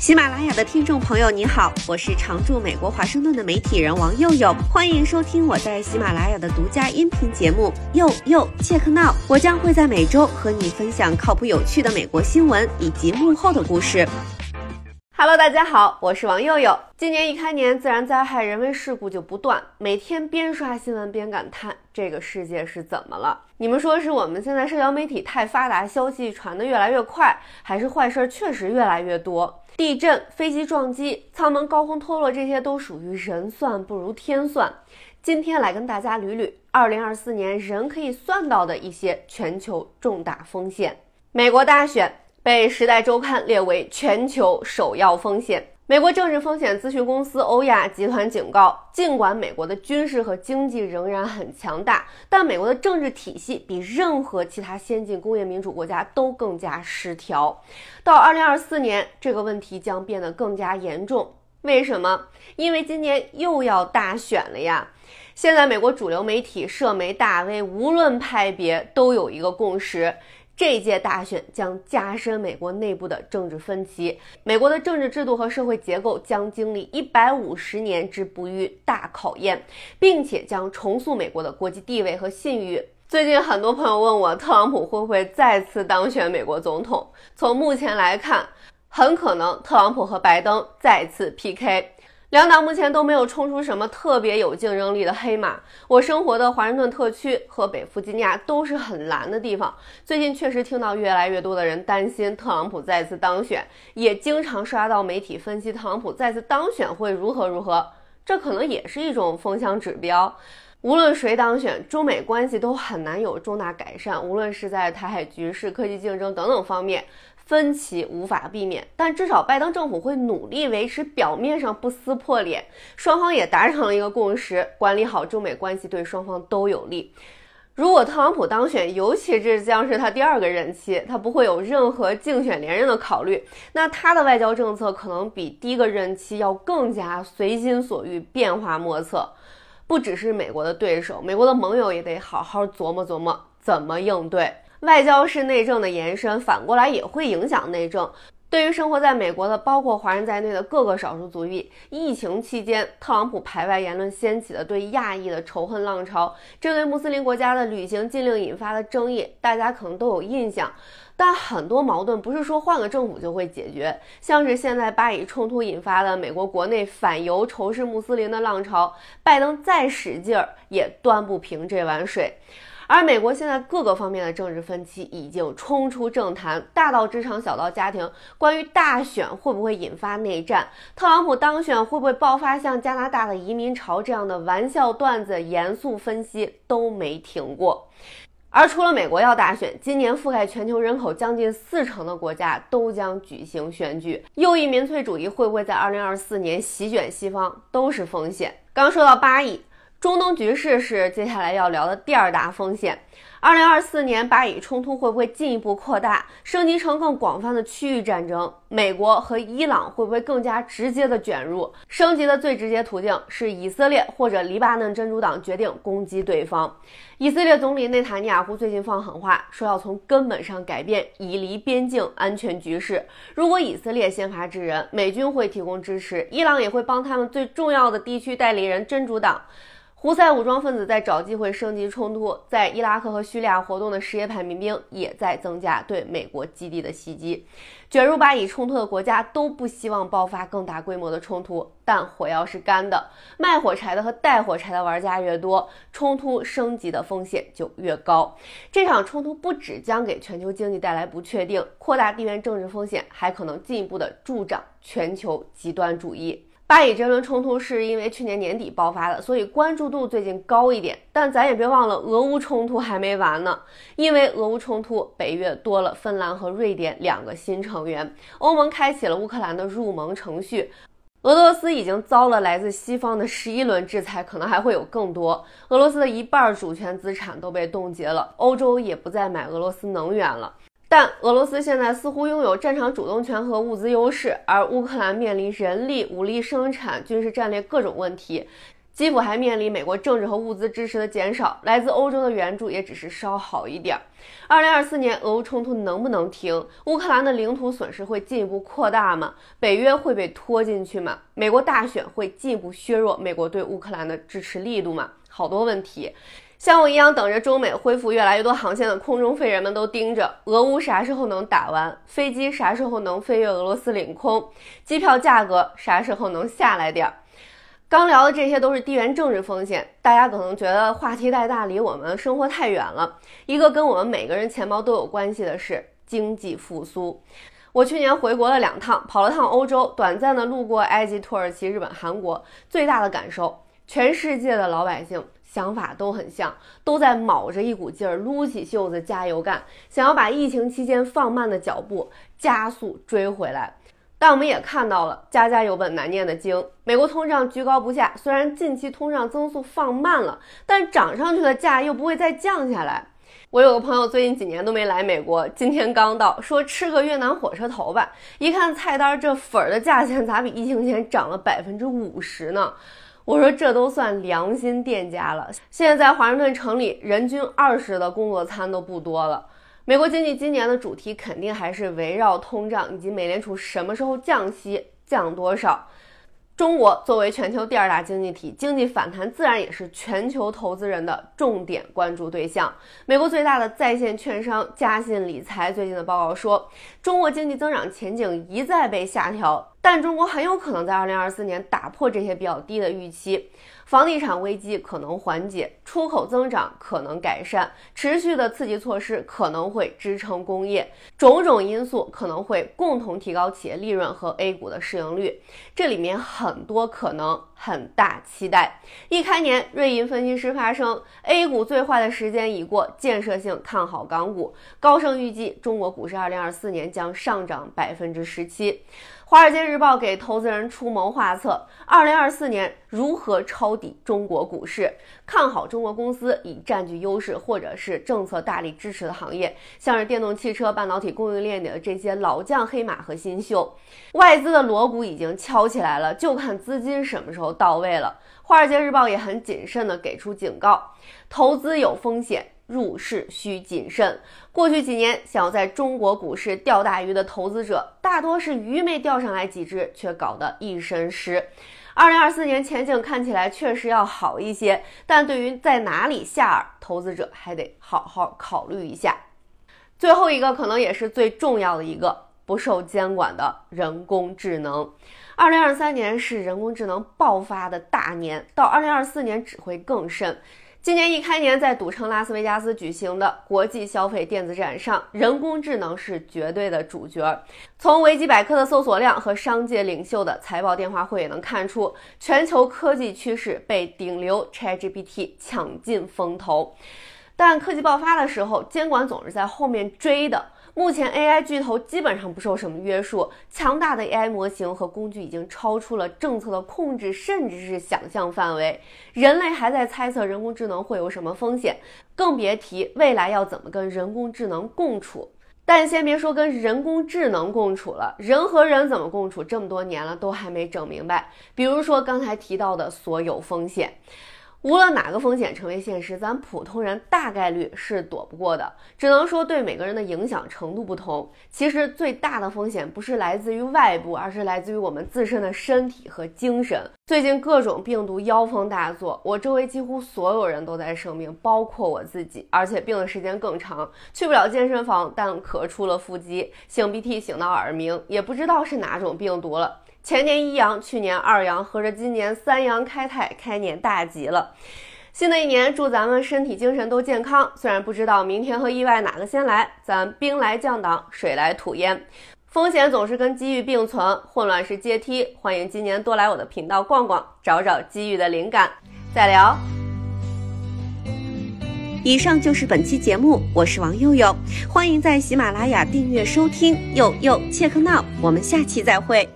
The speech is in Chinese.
喜马拉雅的听众朋友，你好，我是常驻美国华盛顿的媒体人王佑佑，欢迎收听我在喜马拉雅的独家音频节目《佑佑 Check Now》，我将会在每周和你分享靠谱有趣的美国新闻以及幕后的故事。Hello，大家好，我是王佑佑。今年一开年，自然灾害、人为事故就不断，每天边刷新闻边感叹这个世界是怎么了？你们说是我们现在社交媒体太发达，消息传得越来越快，还是坏事确实越来越多？地震、飞机撞击、舱门高空脱落，这些都属于人算不如天算。今天来跟大家捋捋二零二四年人可以算到的一些全球重大风险。美国大选。被《时代周刊》列为全球首要风险。美国政治风险咨询公司欧亚集团警告，尽管美国的军事和经济仍然很强大，但美国的政治体系比任何其他先进工业民主国家都更加失调。到2024年，这个问题将变得更加严重。为什么？因为今年又要大选了呀！现在美国主流媒体、社媒大 V，无论派别，都有一个共识。这届大选将加深美国内部的政治分歧，美国的政治制度和社会结构将经历一百五十年之不遇大考验，并且将重塑美国的国际地位和信誉。最近很多朋友问我，特朗普会不会再次当选美国总统？从目前来看，很可能特朗普和拜登再次 PK。两党目前都没有冲出什么特别有竞争力的黑马。我生活的华盛顿特区和北弗吉尼亚都是很蓝的地方。最近确实听到越来越多的人担心特朗普再次当选，也经常刷到媒体分析特朗普再次当选会如何如何。这可能也是一种风向指标。无论谁当选，中美关系都很难有重大改善。无论是在台海局势、科技竞争等等方面。分歧无法避免，但至少拜登政府会努力维持表面上不撕破脸。双方也达成了一个共识，管理好中美关系对双方都有利。如果特朗普当选，尤其这将是他第二个任期，他不会有任何竞选连任的考虑，那他的外交政策可能比第一个任期要更加随心所欲、变化莫测。不只是美国的对手，美国的盟友也得好好琢磨琢磨怎么应对。外交是内政的延伸，反过来也会影响内政。对于生活在美国的，包括华人在内的各个少数族裔，疫情期间，特朗普排外言论掀起的对亚裔的仇恨浪潮，针对穆斯林国家的旅行禁令引发的争议，大家可能都有印象。但很多矛盾不是说换个政府就会解决，像是现在巴以冲突引发的美国国内反犹仇视穆斯林的浪潮，拜登再使劲儿也端不平这碗水。而美国现在各个方面的政治分歧已经冲出政坛，大到职场，小到家庭。关于大选会不会引发内战，特朗普当选会不会爆发像加拿大的移民潮这样的玩笑段子，严肃分析都没停过。而除了美国要大选，今年覆盖全球人口将近四成的国家都将举行选举，右翼民粹主义会不会在2024年席卷西方，都是风险。刚说到巴以。中东局势是接下来要聊的第二大风险。二零二四年巴以冲突会不会进一步扩大，升级成更广泛的区域战争？美国和伊朗会不会更加直接的卷入？升级的最直接途径是以色列或者黎巴嫩真主党决定攻击对方。以色列总理内塔尼亚胡最近放狠话，说要从根本上改变以黎边境安全局势。如果以色列先发制人，美军会提供支持，伊朗也会帮他们最重要的地区代理人真主党。胡塞武装分子在找机会升级冲突，在伊拉克和叙利亚活动的什叶派民兵也在增加对美国基地的袭击。卷入巴以冲突的国家都不希望爆发更大规模的冲突，但火药是干的，卖火柴的和带火柴的玩家越多，冲突升级的风险就越高。这场冲突不只将给全球经济带来不确定，扩大地缘政治风险，还可能进一步的助长全球极端主义。巴以这轮冲突是因为去年年底爆发的，所以关注度最近高一点。但咱也别忘了，俄乌冲突还没完呢。因为俄乌冲突，北约多了芬兰和瑞典两个新成员，欧盟开启了乌克兰的入盟程序。俄罗斯已经遭了来自西方的十一轮制裁，可能还会有更多。俄罗斯的一半主权资产都被冻结了，欧洲也不再买俄罗斯能源了。但俄罗斯现在似乎拥有战场主动权和物资优势，而乌克兰面临人力、武力生产、军事战略各种问题。基辅还面临美国政治和物资支持的减少，来自欧洲的援助也只是稍好一点。二零二四年俄乌冲突能不能停？乌克兰的领土损失会进一步扩大吗？北约会被拖进去吗？美国大选会进一步削弱美国对乌克兰的支持力度吗？好多问题。像我一样等着中美恢复越来越多航线的空中废人们都盯着俄乌啥时候能打完，飞机啥时候能飞越俄罗斯领空，机票价格啥时候能下来点儿。刚聊的这些都是地缘政治风险，大家可能觉得话题太大，离我们生活太远了。一个跟我们每个人钱包都有关系的是经济复苏。我去年回国了两趟，跑了趟欧洲，短暂的路过埃及、土耳其、日本、韩国。最大的感受，全世界的老百姓想法都很像，都在卯着一股劲儿，撸起袖子加油干，想要把疫情期间放慢的脚步加速追回来。但我们也看到了，家家有本难念的经。美国通胀居高不下，虽然近期通胀增速放慢了，但涨上去的价又不会再降下来。我有个朋友最近几年都没来美国，今天刚到，说吃个越南火车头吧。一看菜单，这粉儿的价钱咋比疫情前涨了百分之五十呢？我说这都算良心店家了。现在在华盛顿城里，人均二十的工作餐都不多了。美国经济今年的主题肯定还是围绕通胀以及美联储什么时候降息、降多少。中国作为全球第二大经济体，经济反弹自然也是全球投资人的重点关注对象。美国最大的在线券商嘉信理财最近的报告说，中国经济增长前景一再被下调，但中国很有可能在二零二四年打破这些比较低的预期。房地产危机可能缓解，出口增长可能改善，持续的刺激措施可能会支撑工业，种种因素可能会共同提高企业利润和 A 股的市盈率。这里面很多可能，很大期待。一开年，瑞银分析师发声，A 股最坏的时间已过，建设性看好港股。高盛预计中国股市二零二四年将上涨百分之十七。《华尔街日报》给投资人出谋划策：二零二四年如何抄底中国股市？看好中国公司已占据优势或者是政策大力支持的行业，像是电动汽车、半导体供应链里的这些老将黑马和新秀。外资的锣鼓已经敲起来了，就看资金什么时候到位了。《华尔街日报》也很谨慎地给出警告：投资有风险。入市需谨慎。过去几年，想要在中国股市钓大鱼的投资者，大多是鱼没钓上来几只，却搞得一身湿。二零二四年前景看起来确实要好一些，但对于在哪里下饵，投资者还得好好考虑一下。最后一个，可能也是最重要的一个，不受监管的人工智能。二零二三年是人工智能爆发的大年，到二零二四年只会更甚。今年一开年，在赌城拉斯维加斯举行的国际消费电子展上，人工智能是绝对的主角。从维基百科的搜索量和商界领袖的财报电话会也能看出，全球科技趋势被顶流 ChatGPT 抢尽风头。但科技爆发的时候，监管总是在后面追的。目前 AI 巨头基本上不受什么约束，强大的 AI 模型和工具已经超出了政策的控制，甚至是想象范围。人类还在猜测人工智能会有什么风险，更别提未来要怎么跟人工智能共处。但先别说跟人工智能共处了，人和人怎么共处，这么多年了都还没整明白。比如说刚才提到的所有风险。无论哪个风险成为现实，咱普通人大概率是躲不过的。只能说对每个人的影响程度不同。其实最大的风险不是来自于外部，而是来自于我们自身的身体和精神。最近各种病毒妖风大作，我周围几乎所有人都在生病，包括我自己，而且病的时间更长。去不了健身房，但咳出了腹肌，擤鼻涕擤到耳鸣，也不知道是哪种病毒了。前年一阳，去年二阳，合着今年三阳开泰，开年大吉了。新的一年，祝咱们身体精神都健康。虽然不知道明天和意外哪个先来，咱兵来将挡，水来土掩。风险总是跟机遇并存，混乱是阶梯。欢迎今年多来我的频道逛逛，找找机遇的灵感。再聊。以上就是本期节目，我是王佑佑，欢迎在喜马拉雅订阅收听。佑佑切克闹，我们下期再会。